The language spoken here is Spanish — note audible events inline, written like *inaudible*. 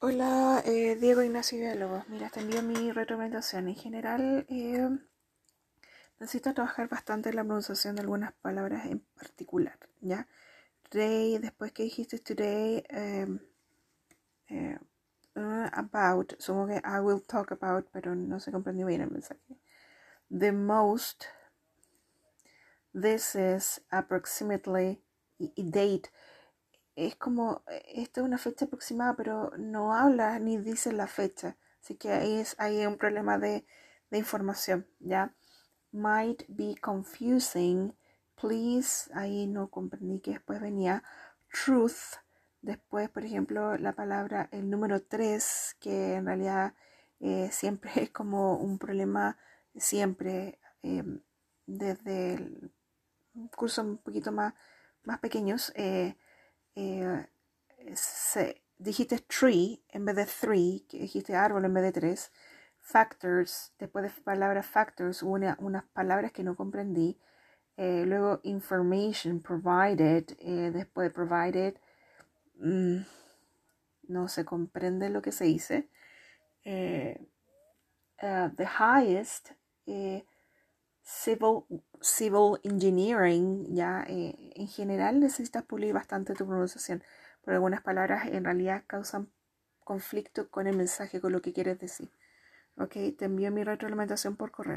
Hola, eh, Diego Ignacio Villalobos. Mira, te envío mi retroalimentación. En general, eh, necesito trabajar bastante en la pronunciación de algunas palabras en particular, ¿ya? Today, después que dijiste today, em, eh, uh, about, supongo que I will talk about, pero no se comprendió bien el mensaje. The most, this is approximately, date, es como, esta es una fecha aproximada, pero no habla ni dice la fecha. Así que ahí es ahí un problema de, de información, ¿ya? Might be confusing. Please, ahí no comprendí que después venía truth. Después, por ejemplo, la palabra, el número 3, que en realidad eh, siempre *laughs* es como un problema, siempre, eh, desde el curso un poquito más, más pequeños. Eh, eh, dijiste tree en vez de three, que dijiste árbol en vez de tres. Factors, después de palabra factors, una, unas palabras que no comprendí. Eh, luego information provided, eh, después de provided, mmm, no se comprende lo que se dice. The highest, civil, civil engineering, ya eh, en general necesitas pulir bastante tu pronunciación, porque algunas palabras en realidad causan conflicto con el mensaje, con lo que quieres decir. Ok, te envío mi retroalimentación por correo.